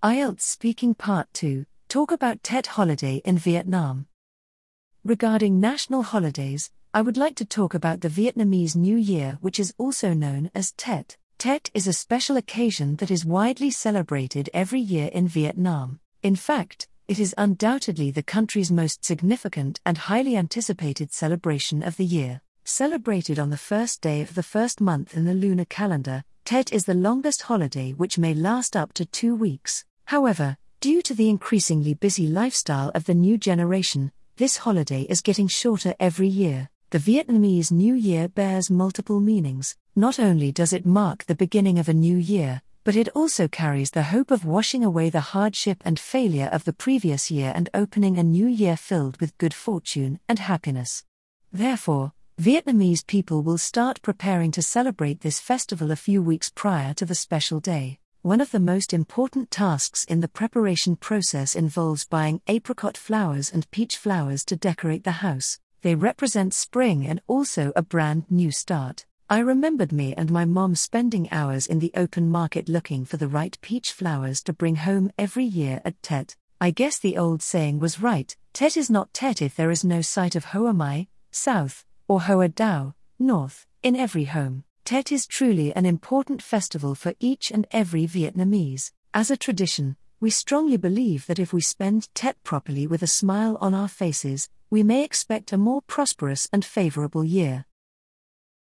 IELTS Speaking Part 2 Talk about Tet holiday in Vietnam. Regarding national holidays, I would like to talk about the Vietnamese New Year, which is also known as Tet. Tet is a special occasion that is widely celebrated every year in Vietnam. In fact, it is undoubtedly the country's most significant and highly anticipated celebration of the year. Celebrated on the first day of the first month in the lunar calendar, Tet is the longest holiday which may last up to two weeks. However, due to the increasingly busy lifestyle of the new generation, this holiday is getting shorter every year. The Vietnamese New Year bears multiple meanings. Not only does it mark the beginning of a new year, but it also carries the hope of washing away the hardship and failure of the previous year and opening a new year filled with good fortune and happiness. Therefore, Vietnamese people will start preparing to celebrate this festival a few weeks prior to the special day. One of the most important tasks in the preparation process involves buying apricot flowers and peach flowers to decorate the house. They represent spring and also a brand new start. I remembered me and my mom spending hours in the open market looking for the right peach flowers to bring home every year at Tet. I guess the old saying was right Tet is not Tet if there is no sight of Hoa Mai, south, or Hoa Dao, north, in every home. Tet is truly an important festival for each and every Vietnamese. As a tradition, we strongly believe that if we spend Tet properly with a smile on our faces, we may expect a more prosperous and favorable year.